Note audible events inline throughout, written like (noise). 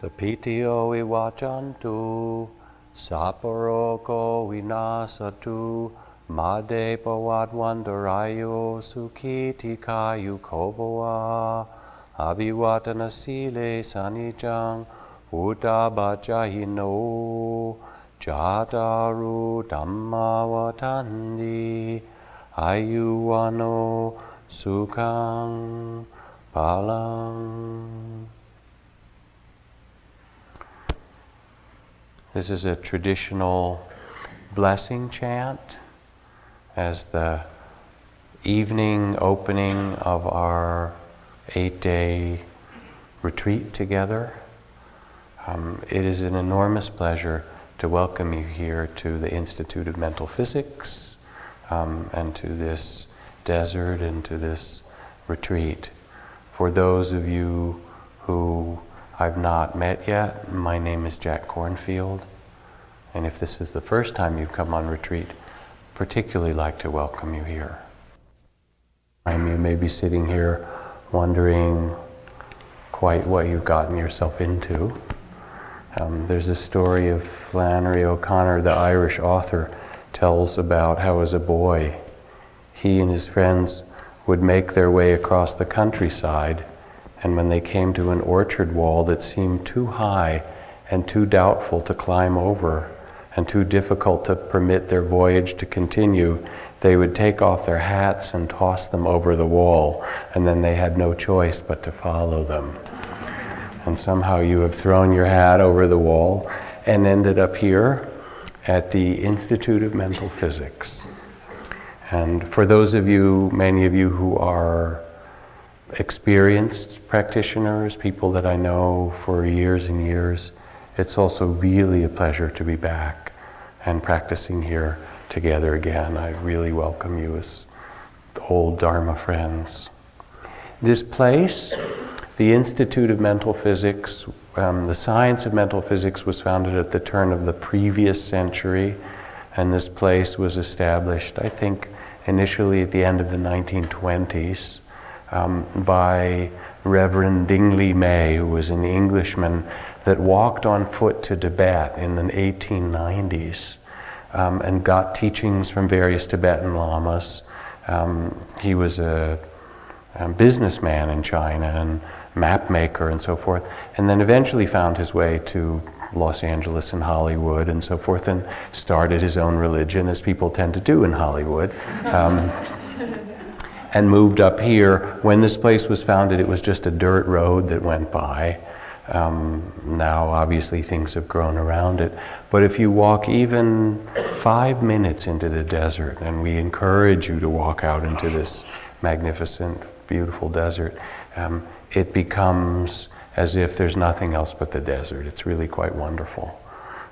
Sapitio vivacantu, saparoko vinasatu, made pawadwandarayo sukhiti kayu kovawa, abhivatana sile sanijang, uttabachahino, jataru dhammavatanti, ayuwano sukhang palang. This is a traditional blessing chant as the evening opening of our eight day retreat together. Um, it is an enormous pleasure to welcome you here to the Institute of Mental Physics um, and to this desert and to this retreat. For those of you who I've not met yet. My name is Jack Kornfield. And if this is the first time you've come on retreat, particularly like to welcome you here. You may be sitting here wondering quite what you've gotten yourself into. Um, there's a story of Flannery O'Connor, the Irish author, tells about how as a boy he and his friends would make their way across the countryside and when they came to an orchard wall that seemed too high and too doubtful to climb over and too difficult to permit their voyage to continue, they would take off their hats and toss them over the wall, and then they had no choice but to follow them. And somehow you have thrown your hat over the wall and ended up here at the Institute of Mental Physics. And for those of you, many of you who are experienced practitioners, people that I know for years and years, it's also really a pleasure to be back and practicing here together again. I really welcome you as old Dharma friends. This place, the Institute of Mental Physics, um, the science of mental physics was founded at the turn of the previous century, and this place was established, I think, initially at the end of the 1920s um, by Reverend Ding Le Mei, who was an Englishman that walked on foot to Tibet in the 1890s um, and got teachings from various Tibetan lamas. Um, he was a, a, businessman in China and map maker and so forth, and then eventually found his way to Los Angeles and Hollywood and so forth, and started his own religion, as people tend to do in Hollywood. (laughs) And moved up here. When this place was founded, it was just a dirt road that went by. Um, now, obviously, things have grown around it. But if you walk even five minutes into the desert, and we encourage you to walk out into this magnificent, beautiful desert, um, it becomes as if there's nothing else but the desert. It's really quite wonderful.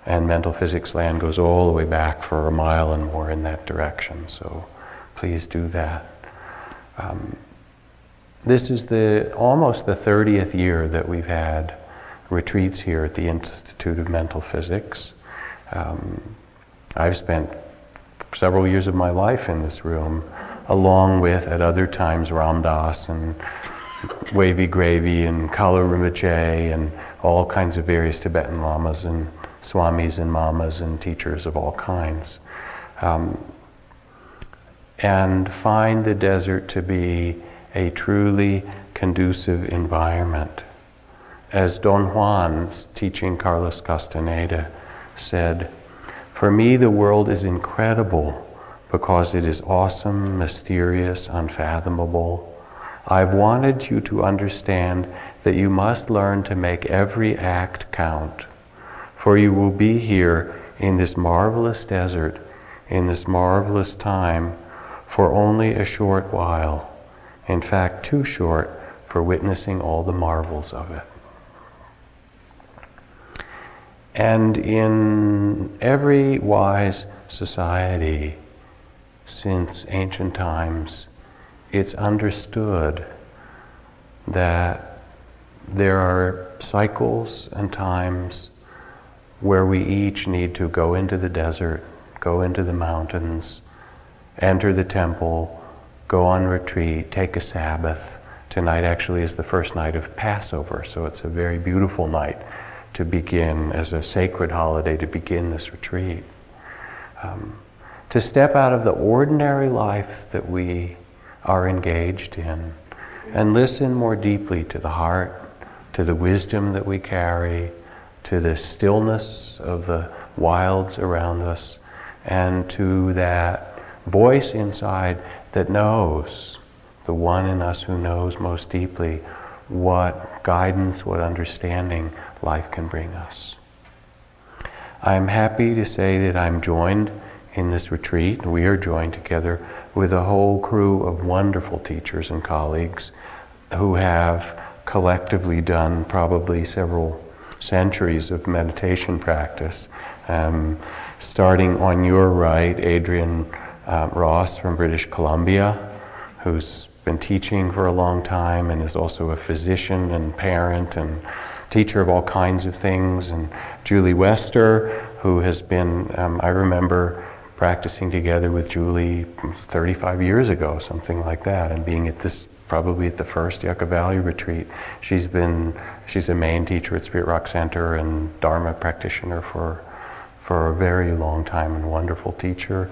And mental physics land goes all the way back for a mile and more in that direction. So please do that. Um, this is the almost the 30th year that we've had retreats here at the Institute of Mental Physics. Um, I've spent several years of my life in this room, along with at other times Ram Dass and Wavy Gravy and Kalu Rinpoche and all kinds of various Tibetan lamas and swamis and mamas and teachers of all kinds. Um, and find the desert to be a truly conducive environment. As Don Juan, teaching Carlos Castaneda, said, For me, the world is incredible because it is awesome, mysterious, unfathomable. I've wanted you to understand that you must learn to make every act count, for you will be here in this marvelous desert, in this marvelous time for only a short while, in fact, too short for witnessing all the marvels of it. And in every wise society since ancient times, it's understood that there are cycles and times where we each need to go into the desert, go into the mountains, enter the temple, go on retreat, take a Sabbath. Tonight actually is the first night of Passover, so it's a very beautiful night to begin, as a sacred holiday to begin this retreat. Um, to step out of the ordinary life that we are engaged in and listen more deeply to the heart, to the wisdom that we carry, to the stillness of the wilds around us, and to that voice inside that knows, the one in us who knows most deeply what guidance, what understanding life can bring us. I'm happy to say that I'm joined in this retreat. We are joined together with a whole crew of wonderful teachers and colleagues who have collectively done probably several centuries of meditation practice. Um, starting on your right, Adrianne uh, Ross from British Columbia, who's been teaching for a long time and is also a physician and parent and teacher of all kinds of things. And Julie Wester, who has been, um, I remember practicing together with Julie 35 years ago, something like that, and being at this probably at the first Yucca Valley retreat. She's been she's a main teacher at Spirit Rock Center and Dharma practitioner for for a very long time and wonderful teacher.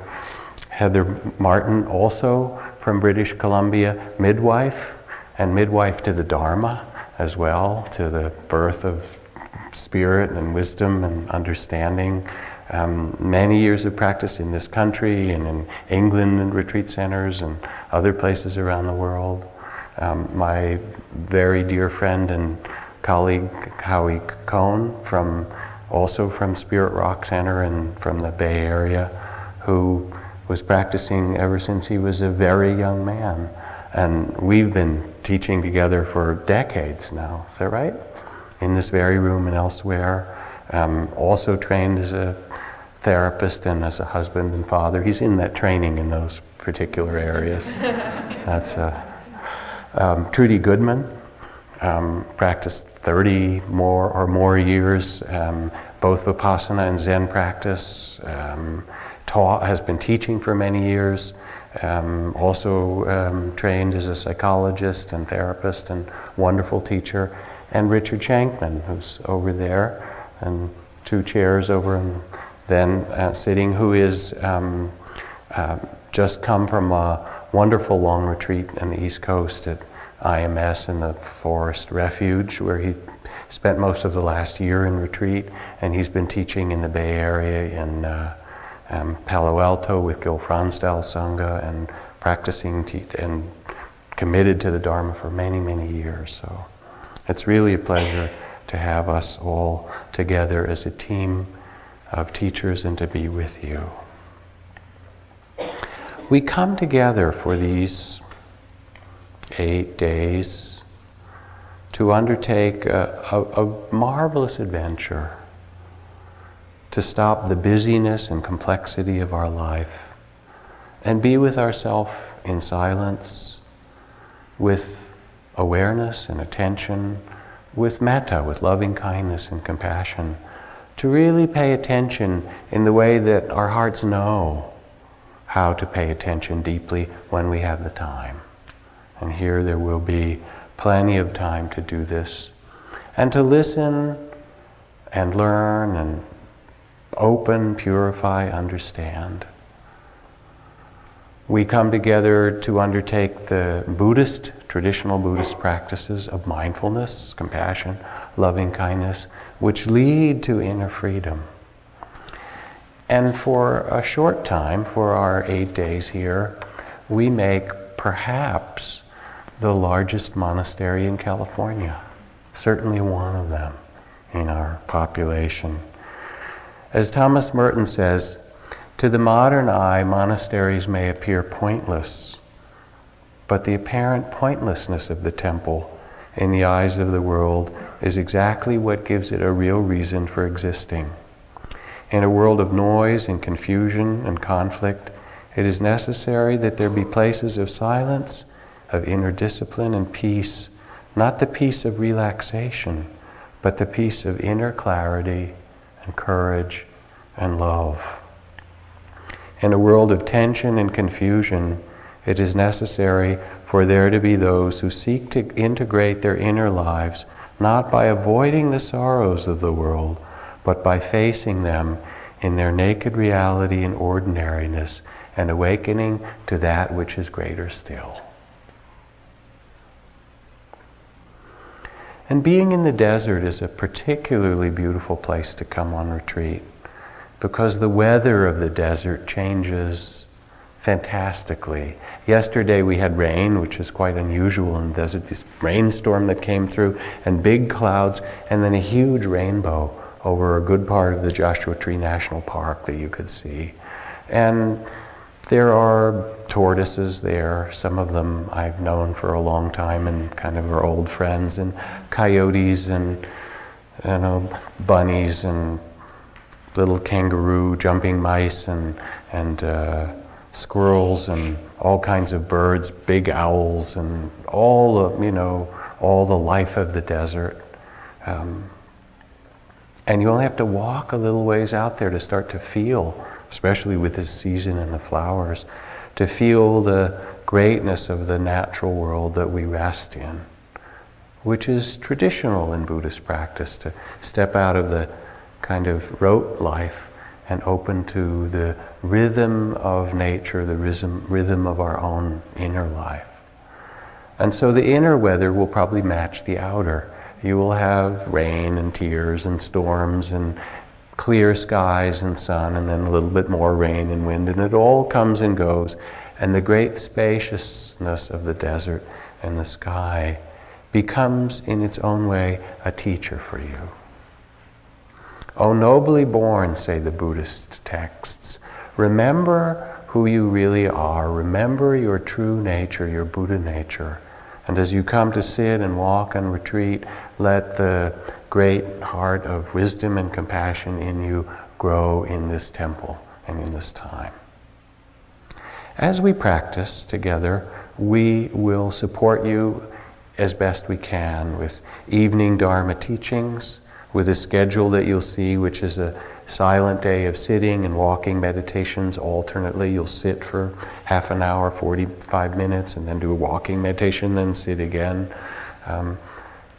Heather Martin, also from British Columbia, midwife and midwife to the Dharma as well, to the birth of spirit and wisdom and understanding. Um, many years of practice in this country and in England and retreat centers and other places around the world. Um, my very dear friend and colleague Howie Cohn from also from Spirit Rock Center and from the Bay Area, who was practicing ever since he was a very young man. And we've been teaching together for decades now. Is that right? In this very room and elsewhere. Um, also trained as a therapist and as a husband and father. He's in that training in those particular areas. (laughs) That's a um, Trudy Goodman um, practiced 30 more or more years, um, both Vipassana and Zen practice. Um, taught, has been teaching for many years. Um, also um, trained as a psychologist and therapist and wonderful teacher. And Richard Shankman, who's over there, and two chairs over and then uh, sitting, who is uh, just come from a wonderful long retreat on the East Coast at IMS in the Forest Refuge, where he spent most of the last year in retreat, and he's been teaching in the Bay Area in uh, um, Palo Alto with Gil Fronsdal Sangha and practicing te- and committed to the Dharma for many, many years. So it's really a pleasure to have us all together as a team of teachers and to be with you we come together for these eight days to undertake a, a, a, marvelous adventure, to stop the busyness and complexity of our life and be with ourselves in silence, with awareness and attention, with metta, with loving kindness and compassion, to really pay attention in the way that our hearts know how to pay attention deeply when we have the time. And here there will be plenty of time to do this and to listen and learn and open, purify, understand. We come together to undertake the Buddhist, traditional Buddhist practices of mindfulness, compassion, loving kindness, which lead to inner freedom. And for a short time, for our eight days here, we make perhaps the largest monastery in California, certainly one of them in our population. As Thomas Merton says, to the modern eye, monasteries may appear pointless, but the apparent pointlessness of the temple in the eyes of the world is exactly what gives it a real reason for existing. In a world of noise and confusion and conflict, it is necessary that there be places of silence, of inner discipline and peace, not the peace of relaxation, but the peace of inner clarity and courage and love. In a world of tension and confusion, it is necessary for there to be those who seek to integrate their inner lives not by avoiding the sorrows of the world, but by facing them in their naked reality and ordinariness and awakening to that which is greater still. And being in the desert is a particularly beautiful place to come on retreat because the weather of the desert changes fantastically. Yesterday we had rain, which is quite unusual in the desert, this rainstorm that came through, and big clouds, and then a huge rainbow over a good part of the Joshua Tree National Park that you could see. And there are tortoises there. Some of them I've known for a long time and kind of are old friends, and coyotes and you know, bunnies and little kangaroo, jumping mice, and and uh, squirrels and all kinds of birds, big owls, and all the you know all the life of the desert. Um, and you only have to walk a little ways out there to start to feel especially with this season and the flowers, to feel the greatness of the natural world that we rest in, which is traditional in Buddhist practice to step out of the kind of rote life and open to the rhythm of nature, the rhythm, rhythm of our own inner life. And so the inner weather will probably match the outer. You will have rain and tears and storms and clear skies and sun, and then a little bit more rain and wind, and it all comes and goes. And the great spaciousness of the desert and the sky becomes, in its own way, a teacher for you. O nobly born, say the Buddhist texts, remember who you really are. Remember your true nature, your Buddha nature. And as you come to sit and walk and retreat, let the great heart of wisdom and compassion in you grow in this temple and in this time. As we practice together, we will support you as best we can with evening Dharma teachings, with a schedule that you'll see, which is a silent day of sitting and walking meditations alternately. You'll sit for half an hour, 45 minutes, and then do a walking meditation, then sit again. Um,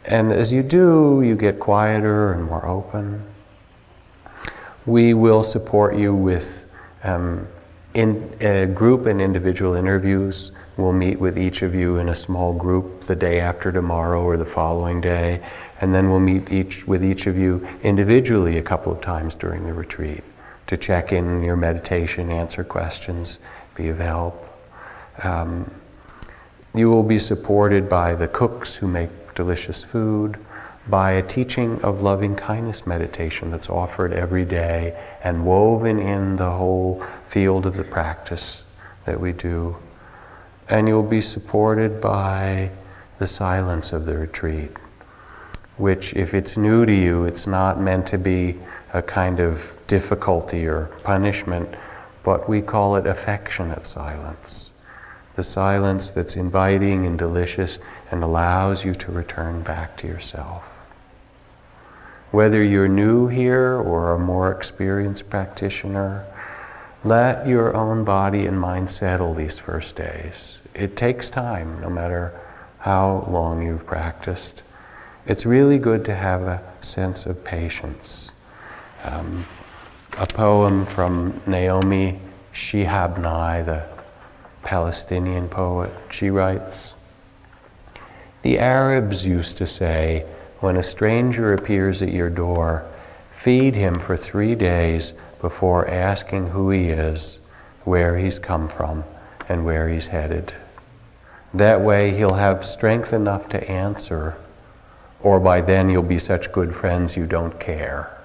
and as you do, you get quieter and more open. We will support you with um, in uh, group and individual interviews. We'll meet with each of you in a small group the day after tomorrow or the following day, and then we'll meet each with each of you individually a couple of times during the retreat to check in your meditation, answer questions, be of help. Um, you will be supported by the cooks who make delicious food, by a teaching of loving kindness meditation that's offered every day and woven in the whole field of the practice that we do. And you'll be supported by the silence of the retreat, which, if it's new to you, it's not meant to be a kind of difficulty or punishment, but we call it affectionate silence the silence that's inviting and delicious and allows you to return back to yourself. Whether you're new here or a more experienced practitioner, let your own body and mind settle these first days. It takes time, no matter how long you've practiced. It's really good to have a sense of patience. Um, a poem from Naomi Shihab Nye, the Palestinian poet. She writes The Arabs used to say, when a stranger appears at your door, feed him for three days before asking who he is, where he's come from, and where he's headed. That way he'll have strength enough to answer, or by then you'll be such good friends you don't care.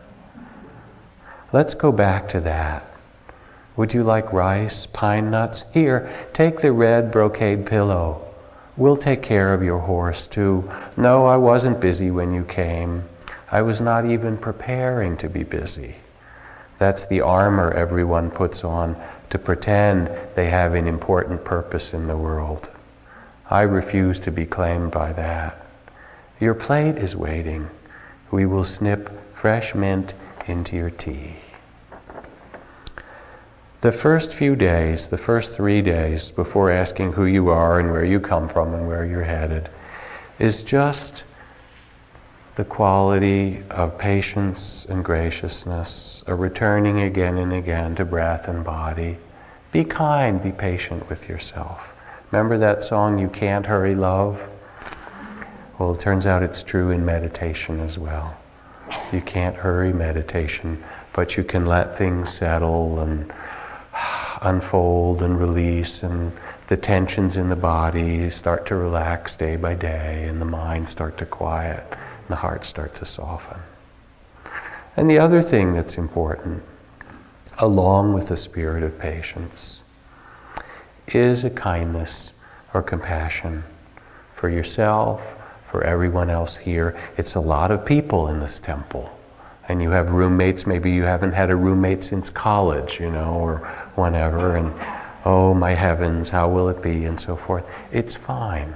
Let's go back to that. Would you like rice, pine nuts? Here, take the red brocade pillow. We'll take care of your horse too. No, I wasn't busy when you came. I was not even preparing to be busy. That's the armor everyone puts on to pretend they have an important purpose in the world. I refuse to be claimed by that. Your plate is waiting. We will snip fresh mint into your tea. The first few days, the first three days before asking who you are and where you come from and where you're headed, is just the quality of patience and graciousness, a returning again and again to breath and body. Be kind, be patient with yourself. Remember that song, You Can't Hurry Love? Well, it turns out it's true in meditation as well. You can't hurry meditation, but you can let things settle and unfold and release, and the tensions in the body start to relax day by day, and the mind start to quiet the heart start to soften. And the other thing that's important, along with the spirit of patience, is a kindness or compassion for yourself, for everyone else here. It's a lot of people in this temple. And you have roommates, maybe you haven't had a roommate since college, you know, or whenever, and oh my heavens, how will it be, and so forth. It's fine.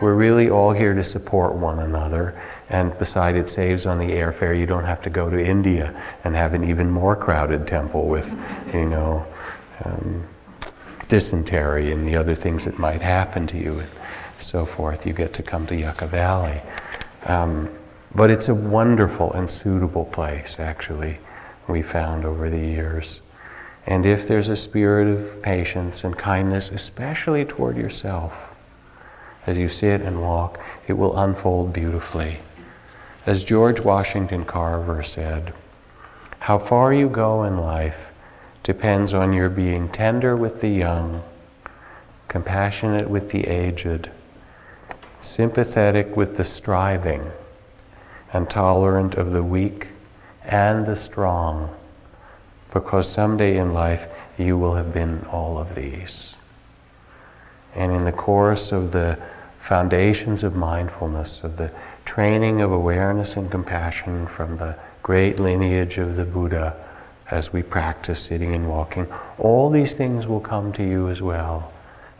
We're really all here to support one another. And beside it saves on the airfare, you don't have to go to India and have an even more crowded temple with, you know, um, dysentery and the other things that might happen to you and so forth. You get to come to Yucca Valley. Um, but it's a wonderful and suitable place, actually, we found over the years. And if there's a spirit of patience and kindness, especially toward yourself, as you sit and walk, it will unfold beautifully. As George Washington Carver said, how far you go in life depends on your being tender with the young, compassionate with the aged, sympathetic with the striving, and tolerant of the weak and the strong, because someday in life you will have been all of these. And in the course of the foundations of mindfulness, of the training of awareness and compassion from the great lineage of the Buddha as we practice sitting and walking, all these things will come to you as well.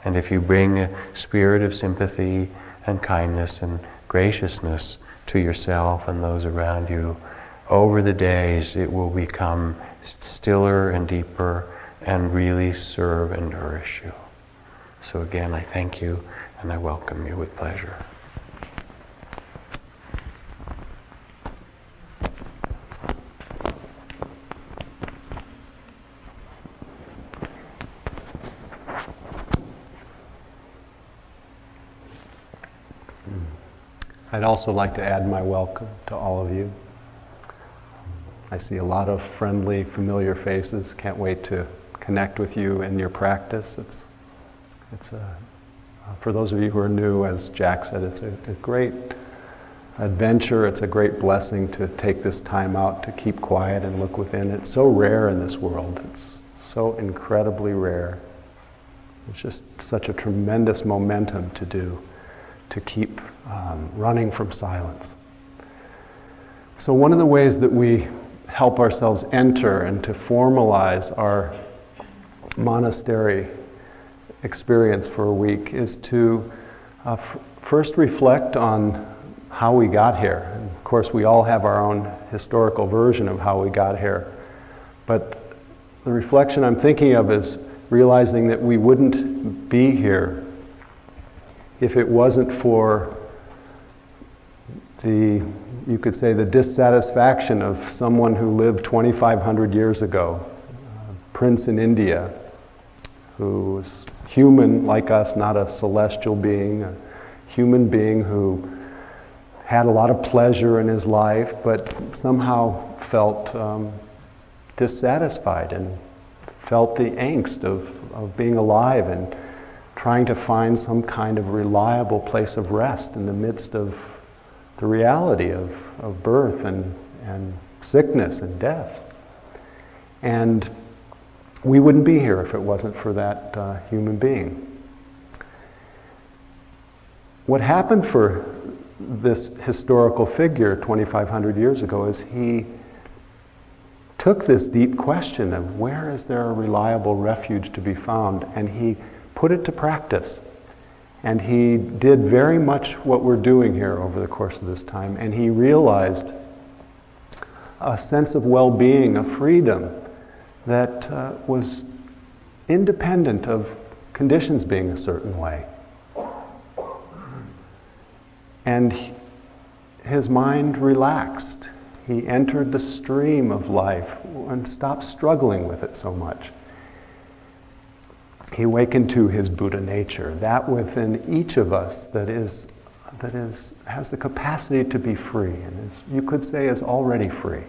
And if you bring a spirit of sympathy and kindness and graciousness to yourself and those around you, over the days it will become stiller and deeper and really serve and nourish you. So again, I thank you and I welcome you with pleasure. I'd also like to add my welcome to all of you. I see a lot of friendly, familiar faces. Can't wait to connect with you in your practice. It's, it's a, for those of you who are new, as Jack said, it's a, a great adventure. It's a great blessing to take this time out to keep quiet and look within. It's so rare in this world. It's so incredibly rare. It's just such a tremendous momentum to do, to keep um, running from silence. So, one of the ways that we help ourselves enter and to formalize our monastery experience for a week is to uh, f- first reflect on how we got here. And of course, we all have our own historical version of how we got here. But the reflection I'm thinking of is realizing that we wouldn't be here if it wasn't for the, you could say, the dissatisfaction of someone who lived 2,500 years ago, a prince in India, who was human like us, not a celestial being, a human being who had a lot of pleasure in his life, but somehow felt um, dissatisfied and felt the angst of, of being alive and trying to find some kind of reliable place of rest in the midst of the reality of, of birth and, and sickness and death. And we wouldn't be here if it wasn't for that uh, human being. What happened for this historical figure 2,500 years ago is he took this deep question of where is there a reliable refuge to be found, and he put it to practice. And he did very much what we're doing here over the course of this time. And he realized a sense of well being, a freedom that uh, was independent of conditions being a certain way. And his mind relaxed. He entered the stream of life and stopped struggling with it so much. He awakened to his Buddha nature, that within each of us that is that is has the capacity to be free and is, you could say is already free.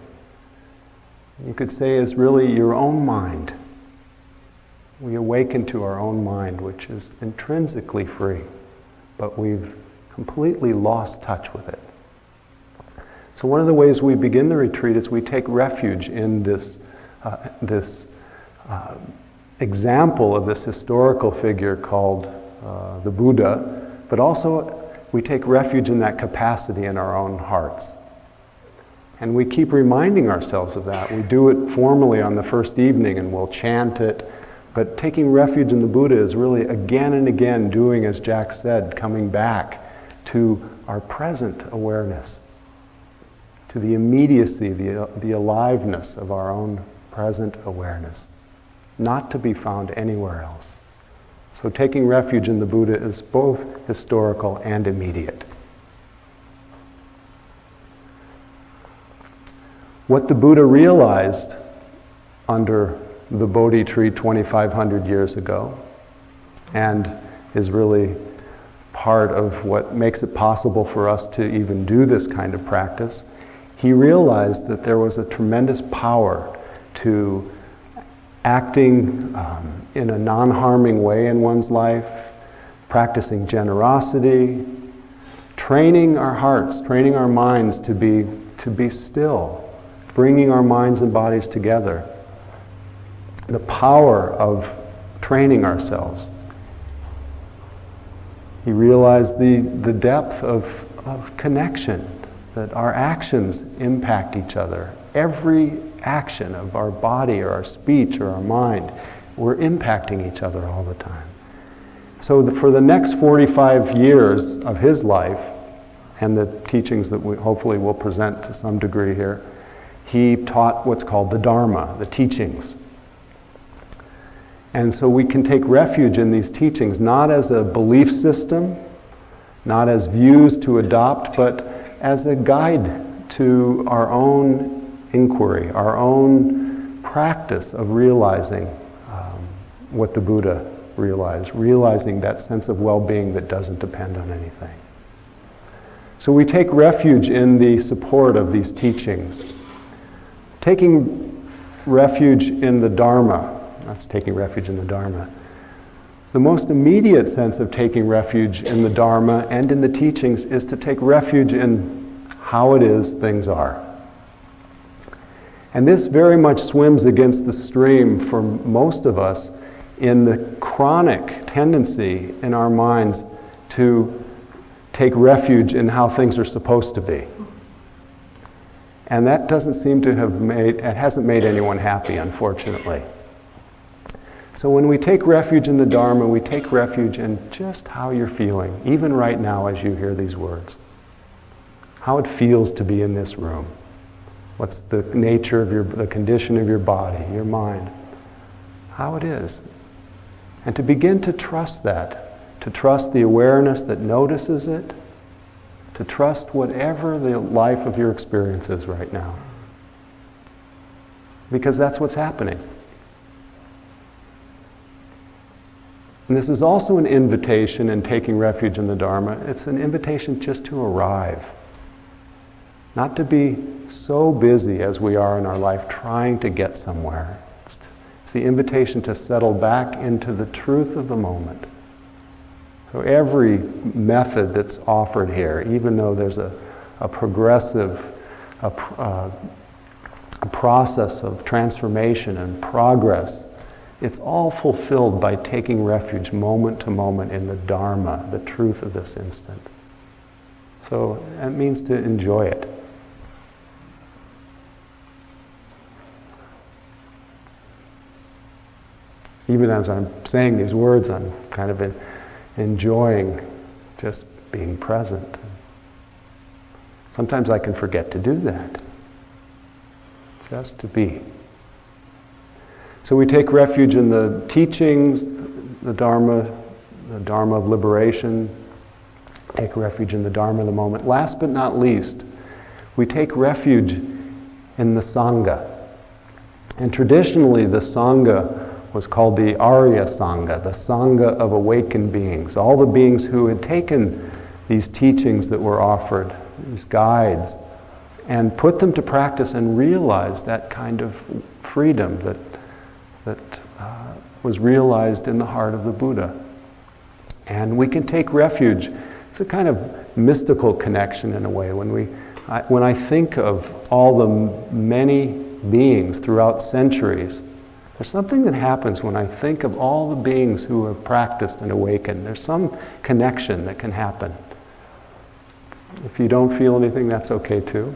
You could say is really your own mind. We awaken to our own mind, which is intrinsically free, but we've completely lost touch with it. So, one of the ways we begin the retreat is we take refuge in this, uh, this uh, example of this historical figure called uh, the Buddha, but also we take refuge in that capacity in our own hearts. And we keep reminding ourselves of that. We do it formally on the first evening and we'll chant it. But taking refuge in the Buddha is really again and again doing, as Jack said, coming back to our present awareness to the immediacy, the, the aliveness of our own present awareness, not to be found anywhere else. So taking refuge in the Buddha is both historical and immediate. What the Buddha realized under the Bodhi tree 2,500 years ago and is really part of what makes it possible for us to even do this kind of practice he realized that there was a tremendous power to acting um, in a non harming way in one's life, practicing generosity, training our hearts, training our minds to be, to be still, bringing our minds and bodies together. The power of training ourselves. He realized the, the depth of, of connection that our actions impact each other. Every action of our body or our speech or our mind, we're impacting each other all the time. So, the, for the next 45 years of his life, and the teachings that we hopefully will present to some degree here, he taught what's called the Dharma, the teachings. And so we can take refuge in these teachings, not as a belief system, not as views to adopt, but as a guide to our own inquiry, our own practice of realizing um, what the Buddha realized, realizing that sense of well being that doesn't depend on anything. So we take refuge in the support of these teachings. Taking refuge in the Dharma, that's taking refuge in the Dharma. The most immediate sense of taking refuge in the Dharma and in the teachings is to take refuge in how it is things are. And this very much swims against the stream for most of us in the chronic tendency in our minds to take refuge in how things are supposed to be. And that doesn't seem to have made, it hasn't made anyone happy, unfortunately. So when we take refuge in the Dharma, we take refuge in just how you're feeling, even right now as you hear these words. How it feels to be in this room. What's the nature of your, the condition of your body, your mind. How it is. And to begin to trust that, to trust the awareness that notices it, to trust whatever the life of your experience is right now. Because that's what's happening. And this is also an invitation in taking refuge in the Dharma. It's an invitation just to arrive. Not to be so busy as we are in our life trying to get somewhere. It's, it's the invitation to settle back into the truth of the moment. So every method that's offered here, even though there's a, a progressive a, uh, a process of transformation and progress it's all fulfilled by taking refuge moment to moment in the Dharma, the truth of this instant. So it means to enjoy it. Even as I'm saying these words, I'm kind of enjoying just being present. Sometimes I can forget to do that. Just to be. So we take refuge in the teachings, the Dharma, the Dharma of liberation, take refuge in the Dharma of the moment. Last but not least, we take refuge in the Sangha. And traditionally, the Sangha was called the Arya Sangha, the Sangha of awakened beings. All the beings who had taken these teachings that were offered, these guides, and put them to practice and realized that kind of freedom that, that uh, was realized in the heart of the Buddha. And we can take refuge. It's a kind of mystical connection in a way. When, we, I, when I think of all the many beings throughout centuries, there's something that happens when I think of all the beings who have practiced and awakened. There's some connection that can happen. If you don't feel anything, that's okay too.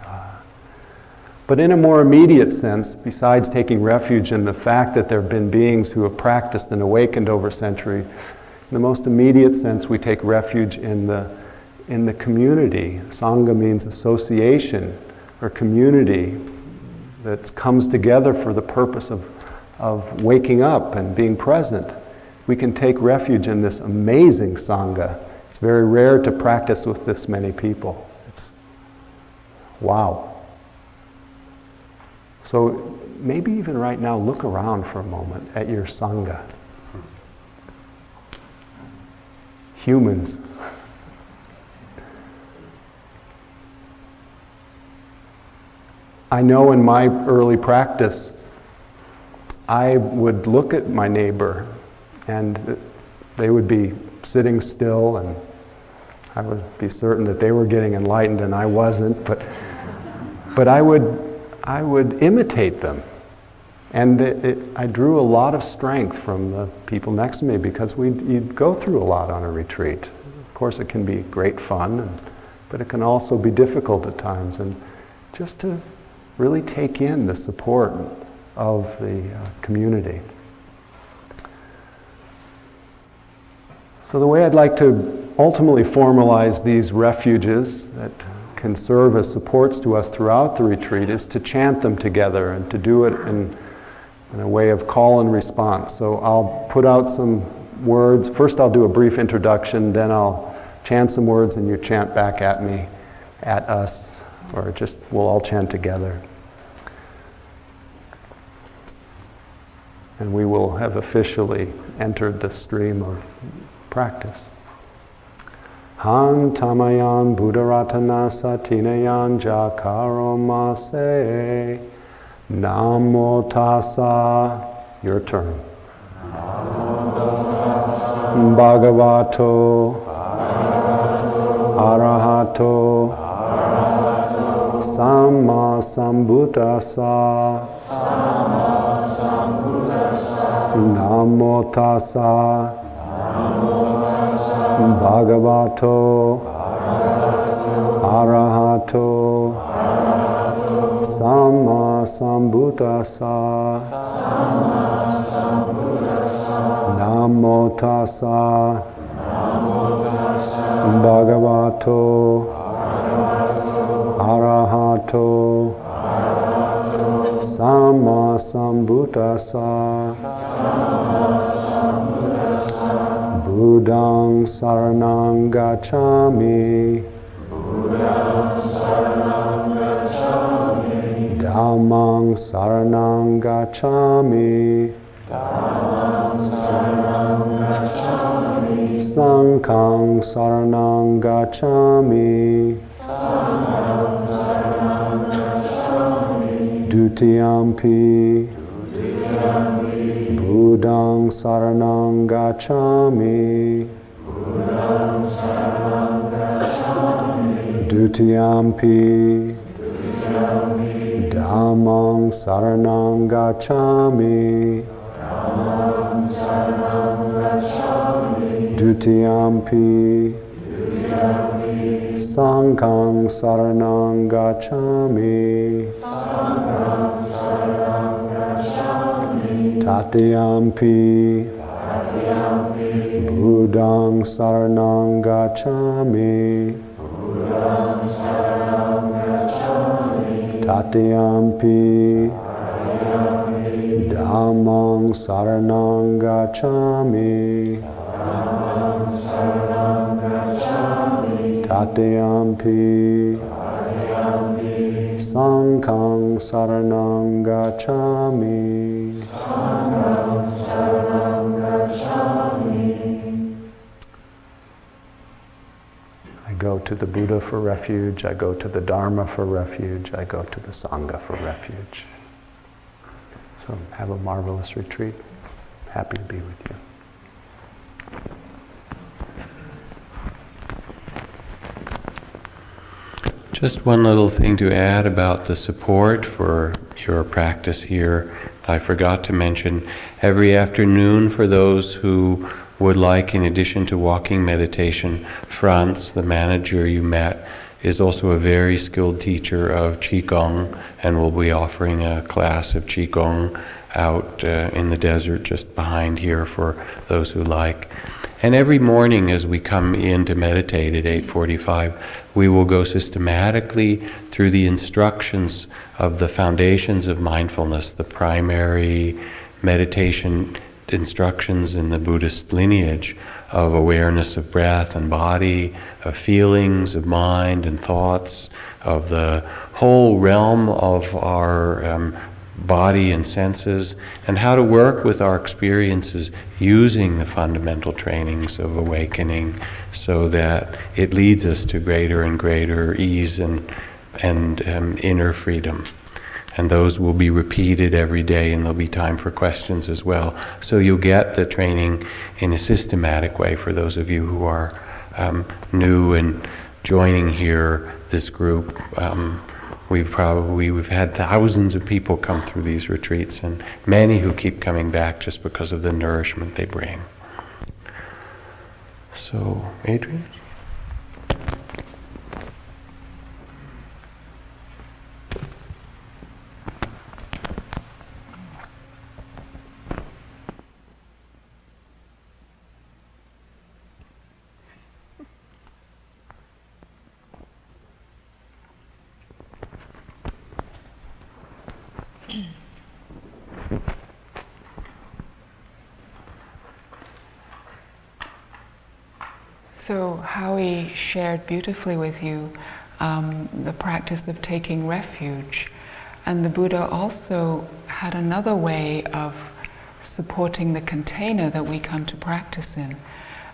Uh, but in a more immediate sense, besides taking refuge in the fact that there have been beings who have practiced and awakened over centuries, in the most immediate sense, we take refuge in the, in the community. Sangha means association or community that comes together for the purpose of, of waking up and being present. We can take refuge in this amazing Sangha. It's very rare to practice with this many people. It's wow. So maybe even right now, look around for a moment at your Sangha. Humans. I know in my early practice, I would look at my neighbor and they would be sitting still and I would be certain that they were getting enlightened and I wasn't, but, but I would I would imitate them. And it, it, I drew a lot of strength from the people next to me because we you'd go through a lot on a retreat. Of course, it can be great fun, and, but it can also be difficult at times. And just to really take in the support of the uh, community. So, the way I'd like to ultimately formalize these refuges that can serve as supports to us throughout the retreat is to chant them together and to do it in, in a way of call and response. So I'll put out some words. First, I'll do a brief introduction, then I'll chant some words, and you chant back at me, at us, or just we'll all chant together. And we will have officially entered the stream of practice. Han tamayan buddharatana satinayan jakaro mase. Namo tassa. Your turn. Bhagavato. Arahato. Samma sambuddhasa. Namo tassa. Bhagavato, Arahato, Samma Sambuddhasa, Namo Tassa, Bhagavato, Arahato, Samma Sambuddhasa. Buddhang saranang gacchami. Dhammang saranang gacchami. Sanghang saranang gacchami. Dutiyampi. Buddhang saranang gacchami. Dutiyampi. Dhammang saranang gacchami. Dutiyampi. Sanghang saranang gacchami. Tatyampi Buddhang Saranang Gacchami. Tatyampi Dhammang Saranang Gacchami. Tatayampi Sanghang Saranang Gacchami I go to the Buddha for refuge, I go to the Dharma for refuge, I go to the Sangha for refuge. So have a marvelous retreat. Happy to be with you. Just one little thing to add about the support for your practice here. I forgot to mention every afternoon for those who would like, in addition to walking meditation, Franz, the manager you met, is also a very skilled teacher of Qigong and will be offering a class of Qigong out uh, in the desert just behind here for those who like. And every morning as we come in to meditate at 8:45, we will go systematically through the instructions of the foundations of mindfulness, the primary meditation instructions in the Buddhist lineage of awareness of breath and body, of feelings, of mind and thoughts, of the whole realm of our um, body and senses, and how to work with our experiences using the fundamental trainings of awakening so that it leads us to greater and greater ease and, and um, inner freedom. And those will be repeated every day, and there'll be time for questions as well. So you'll get the training in a systematic way for those of you who are um, new and joining here, this group. Um, We've probably we've had thousands of people come through these retreats, and many who keep coming back just because of the nourishment they bring. So, Adrianne. So, Howie shared beautifully with you um, the practice of taking refuge. And the Buddha also had another way of supporting the container that we come to practice in.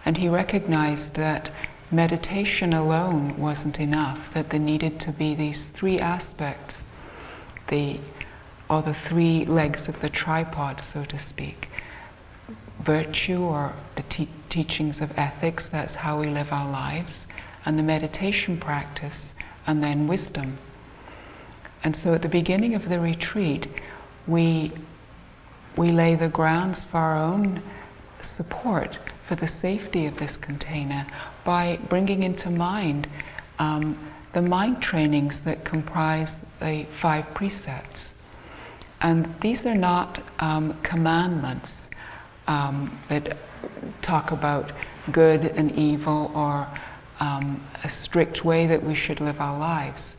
And he recognized that meditation alone wasn't enough, that there needed to be these three aspects, the, or the three legs of the tripod, so to speak virtue or the te- teachings of ethics, that's how we live our lives, and the meditation practice, and then wisdom. And so at the beginning of the retreat, we, we lay the grounds for our own support for the safety of this container by bringing into mind um, the mind trainings that comprise the five precepts. And these are not um, commandments um, that talk about good and evil or um, a strict way that we should live our lives.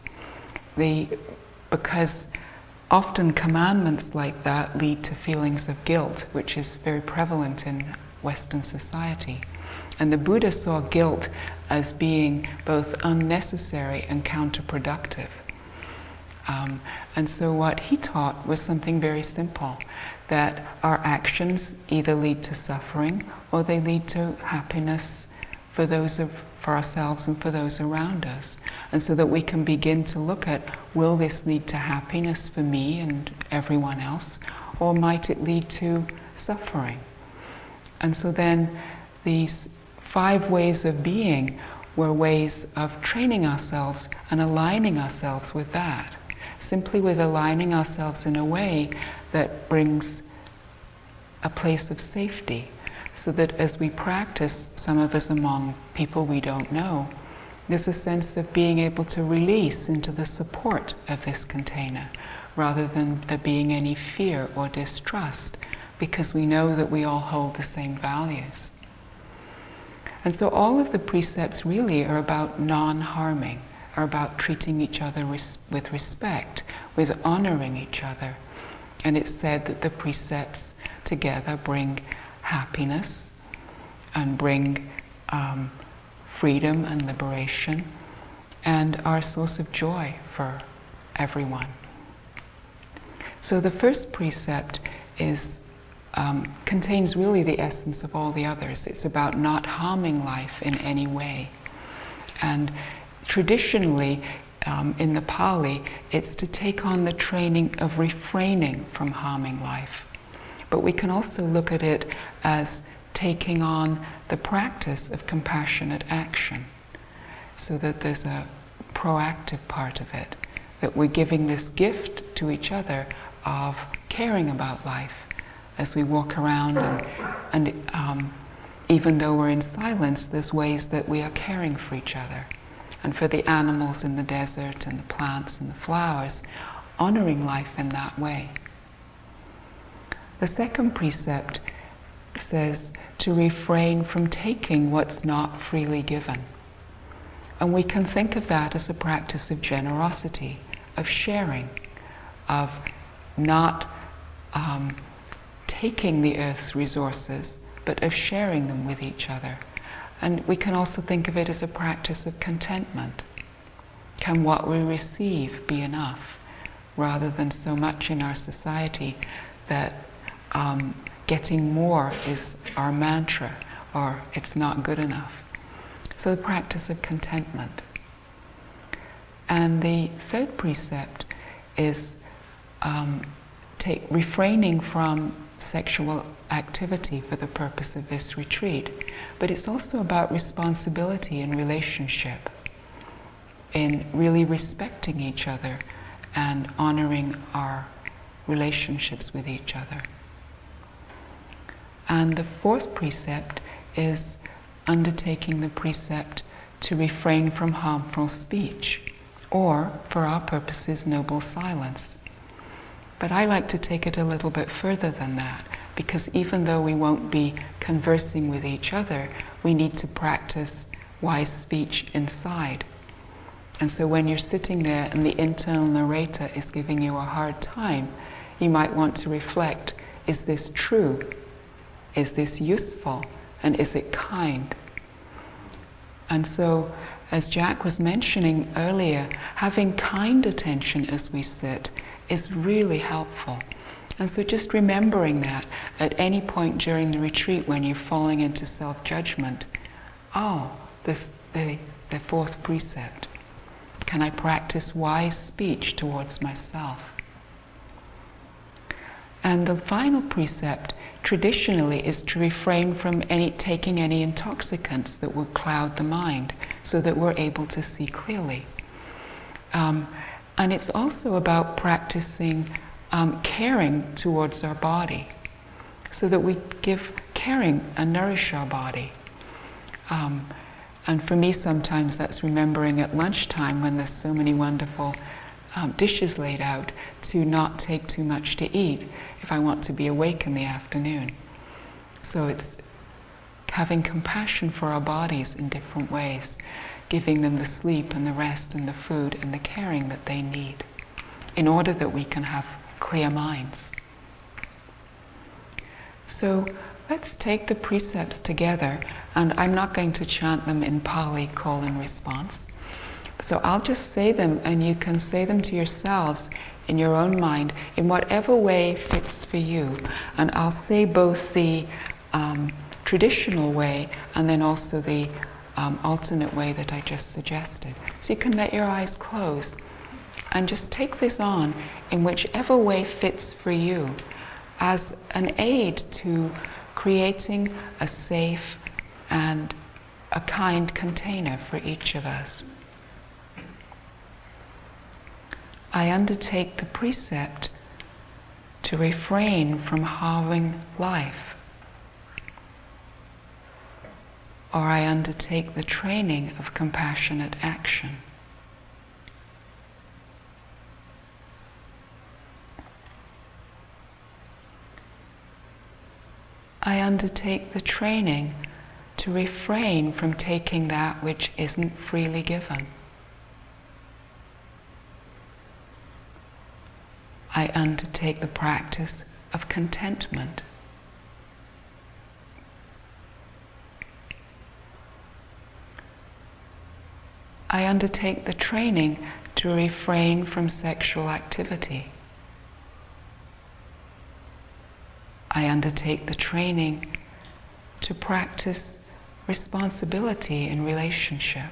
Because often commandments like that lead to feelings of guilt, which is very prevalent in Western society. And the Buddha saw guilt as being both unnecessary and counterproductive. Um, and so, what he taught was something very simple that our actions either lead to suffering or they lead to happiness for those of, for ourselves and for those around us. And so that we can begin to look at will this lead to happiness for me and everyone else, or might it lead to suffering? And so then these five ways of being were ways of training ourselves and aligning ourselves with that. Simply with aligning ourselves in a way that brings a place of safety so that as we practice, some of us among people we don't know, there's a sense of being able to release into the support of this container rather than there being any fear or distrust because we know that we all hold the same values. And so all of the precepts really are about non harming, are about treating each other res- with respect, with honoring each other, and it's said that the precepts together bring happiness and bring um, freedom and liberation and are a source of joy for everyone. So the first precept is um, contains really the essence of all the others. It's about not harming life in any way. And traditionally, um, in the Pali, it's to take on the training of refraining from harming life. But we can also look at it as taking on the practice of compassionate action, so that there's a proactive part of it, that we're giving this gift to each other of caring about life as we walk around and, and um, even though we're in silence, there's ways that we are caring for each other. And for the animals in the desert and the plants and the flowers, honoring life in that way. The second precept says to refrain from taking what's not freely given. And we can think of that as a practice of generosity, of sharing, of not um, taking the earth's resources, but of sharing them with each other. And we can also think of it as a practice of contentment. Can what we receive be enough? Rather than so much in our society that um, getting more is our mantra or it's not good enough. So the practice of contentment. And the third precept is um, take, refraining from sexual activity for the purpose of this retreat, but it's also about responsibility in relationship, in really respecting each other and honoring our relationships with each other. And the fourth precept is undertaking the precept to refrain from harmful speech, or, for our purposes, noble silence. But I like to take it a little bit further than that, because even though we won't be conversing with each other, we need to practice wise speech inside. And so when you're sitting there and the internal narrator is giving you a hard time, you might want to reflect is this true? Is this useful? And is it kind? And so, as Jack was mentioning earlier, having kind attention as we sit is really helpful. And so just remembering that at any point during the retreat when you're falling into self judgment, oh, this, the, the fourth precept. Can I practice wise speech towards myself? And the final precept traditionally is to refrain from any, taking any intoxicants that would cloud the mind so that we're able to see clearly. Um, and it's also about practicing um, caring towards our body so that we give caring and nourish our body. Um, and for me, sometimes that's remembering at lunchtime when there's so many wonderful um, dishes laid out to not take too much to eat if I want to be awake in the afternoon. So it's having compassion for our bodies in different ways giving them the sleep and the rest and the food and the caring that they need in order that we can have clear minds. So let's take the precepts together, and I'm not going to chant them in Pali call and response. So I'll just say them, and you can say them to yourselves in your own mind in whatever way fits for you. And I'll say both the um, traditional way and then also the um, alternate way that I just suggested. So you can let your eyes close and just take this on in whichever way fits for you as an aid to creating a safe and a kind container for each of us. I undertake the precept to refrain from harming life or I undertake the training of compassionate action. I undertake the training to refrain from taking that which isn't freely given. I undertake the practice of contentment. I undertake the training to refrain from sexual activity. I undertake the training to practice responsibility in relationship.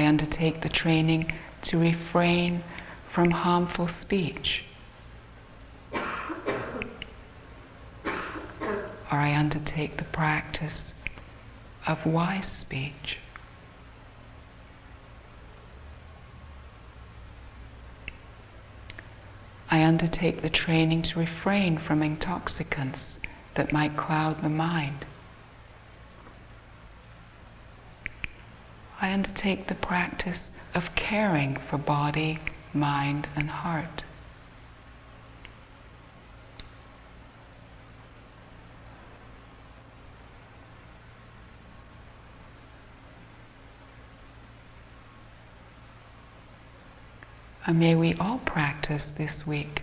I undertake the training to refrain from harmful speech. Or I undertake the practice of wise speech. I undertake the training to refrain from intoxicants that might cloud the mind. I undertake the practice of caring for body, mind, and heart. And may we all practice this week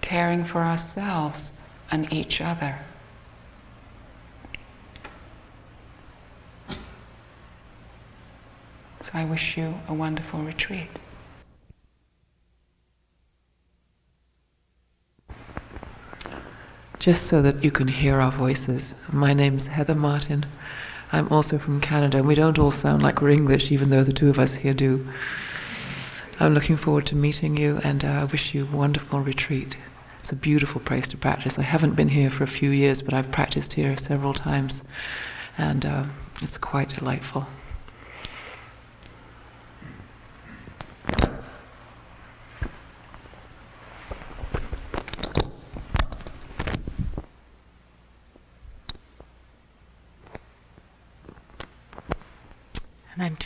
caring for ourselves and each other. So I wish you a wonderful retreat. Just so that you can hear our voices, my name's Heather Martin. I'm also from Canada, and we don't all sound like we're English, even though the two of us here do. I'm looking forward to meeting you, and I uh, wish you a wonderful retreat. It's a beautiful place to practice. I haven't been here for a few years, but I've practiced here several times, and uh, it's quite delightful.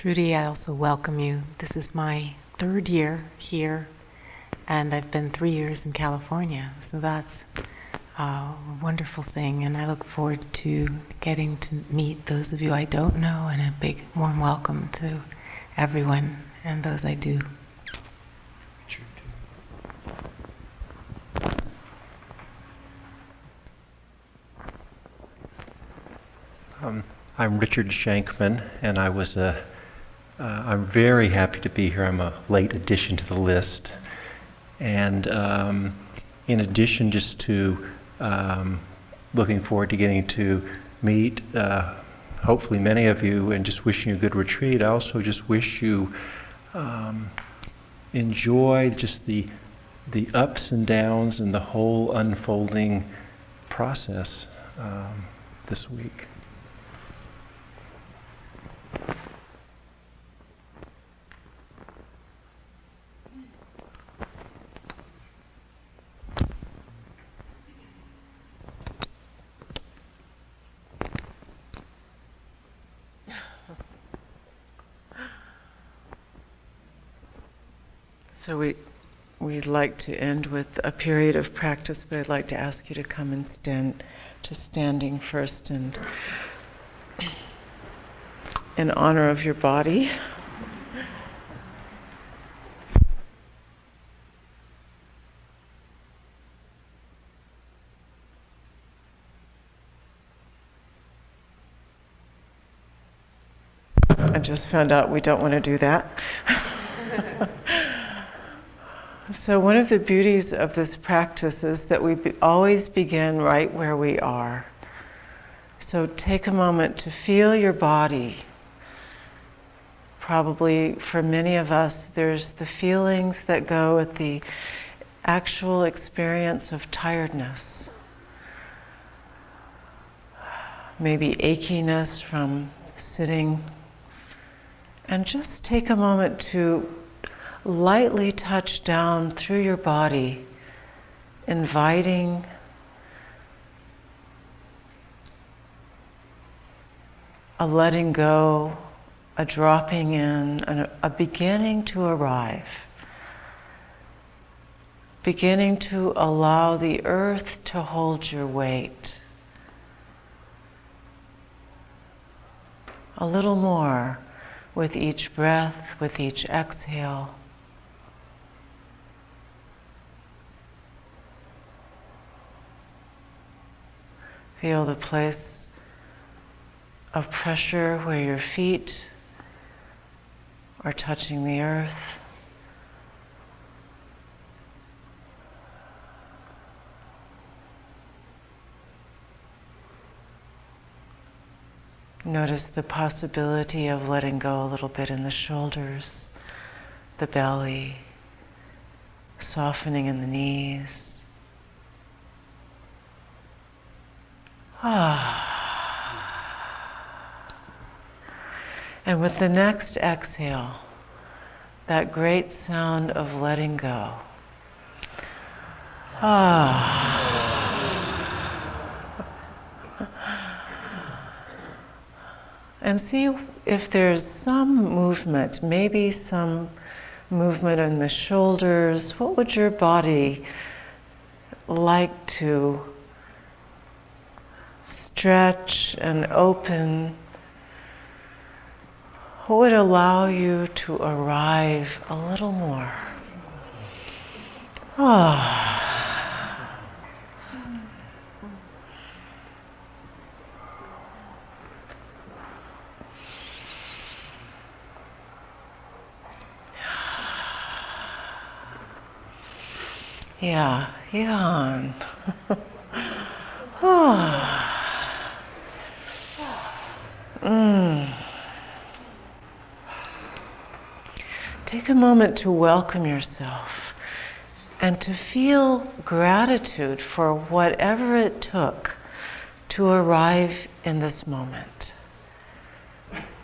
Trudy. I also welcome you. This is my third year here, and I've been three years in California. So that's a wonderful thing, and I look forward to getting to meet those of you I don't know, and a big warm welcome to everyone and those I do. Um, I'm Richard Shankman, and I was a. Uh, I'm very happy to be here. I'm a late addition to the list, and um, in addition, just to um, looking forward to getting to meet, uh, hopefully many of you, and just wishing you a good retreat. I also just wish you um, enjoy just the the ups and downs and the whole unfolding process um, this week. So we, we'd like to end with a period of practice, but I'd like to ask you to come and stand to standing first and in honor of your body. I just found out we don't want to do that. (laughs) So, one of the beauties of this practice is that we be always begin right where we are. So, take a moment to feel your body. Probably for many of us, there's the feelings that go with the actual experience of tiredness. Maybe achiness from sitting. And just take a moment to lightly touch down through your body, inviting a letting go, a dropping in, a, beginning to arrive. Beginning to allow the earth to hold your weight. A little more with each breath, with each exhale. Feel the place of pressure where your feet are touching the earth. Notice the possibility of letting go a little bit in the shoulders, the belly, softening in the knees. (sighs) And with the next exhale, that great sound of letting go. Ah. (sighs) And see if there's some movement, maybe some movement in the shoulders. What would your body like to stretch and open? Would allow you to arrive a little more? Ah. (sighs) Yeah, yawn. (laughs) mm. Take a moment to welcome yourself and to feel gratitude for whatever it took to arrive in this moment.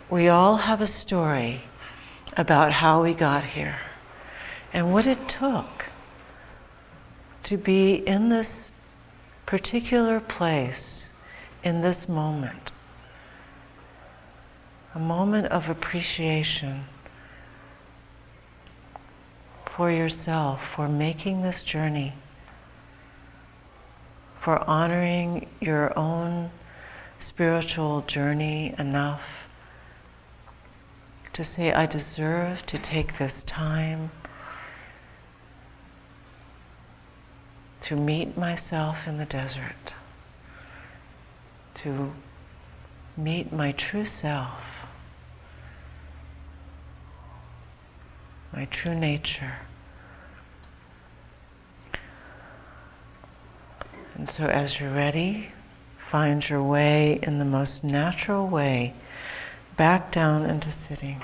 We all have a story about how we got here and what it took to be in this particular place, in this moment. A moment of appreciation for yourself, for making this journey, for honoring your own spiritual journey enough to say, I deserve to take this time to meet myself in the desert, to meet my true self, my true nature. And so, as you're ready, find your way in the most natural way back down into sitting.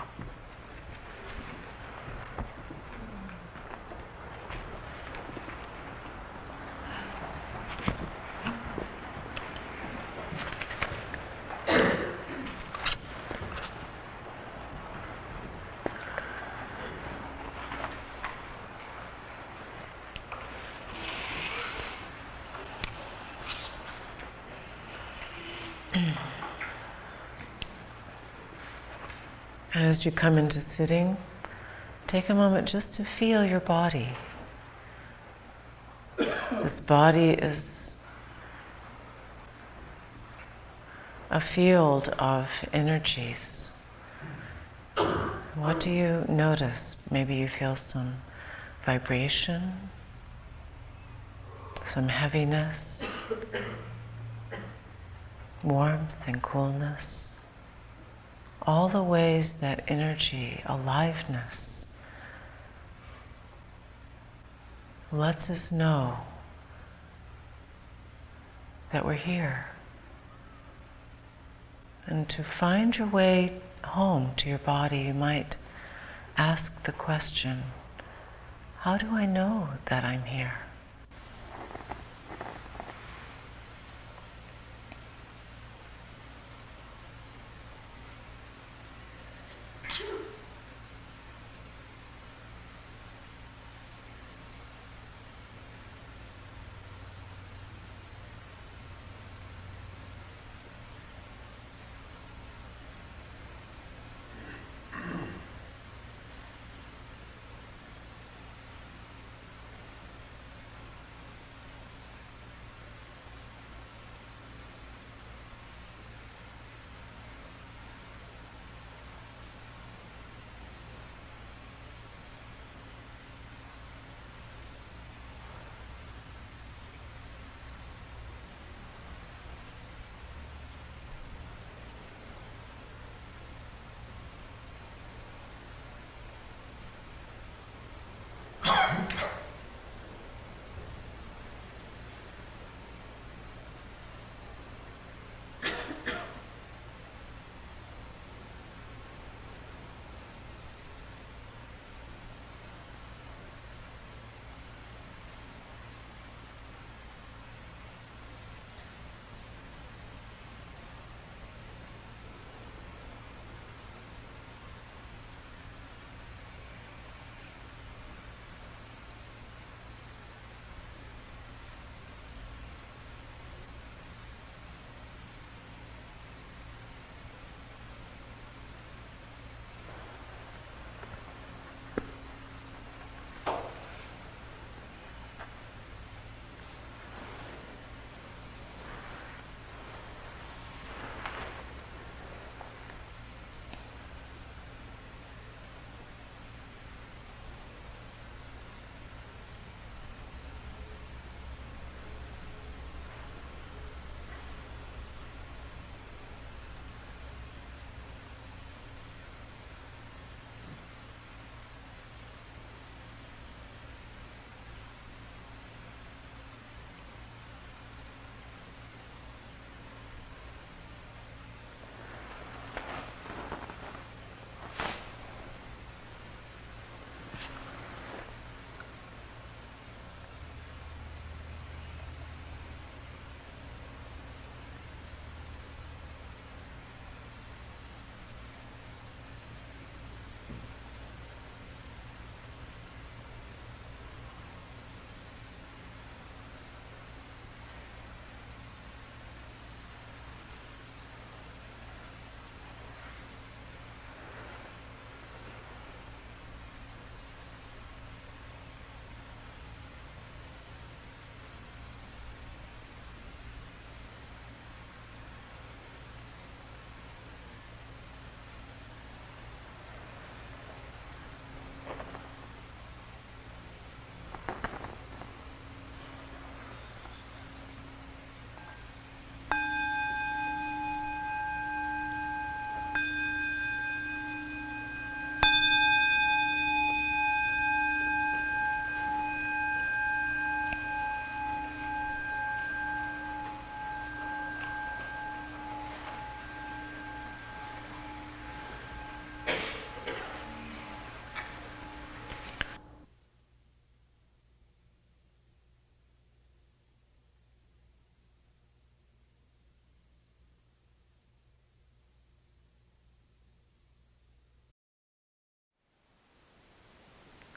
As you come into sitting, take a moment just to feel your body. This body is a field of energies. What do you notice? Maybe you feel some vibration, some heaviness, warmth and coolness all the ways that energy, aliveness, lets us know that we're here. And to find your way home to your body, you might ask the question how do I know that I'm here?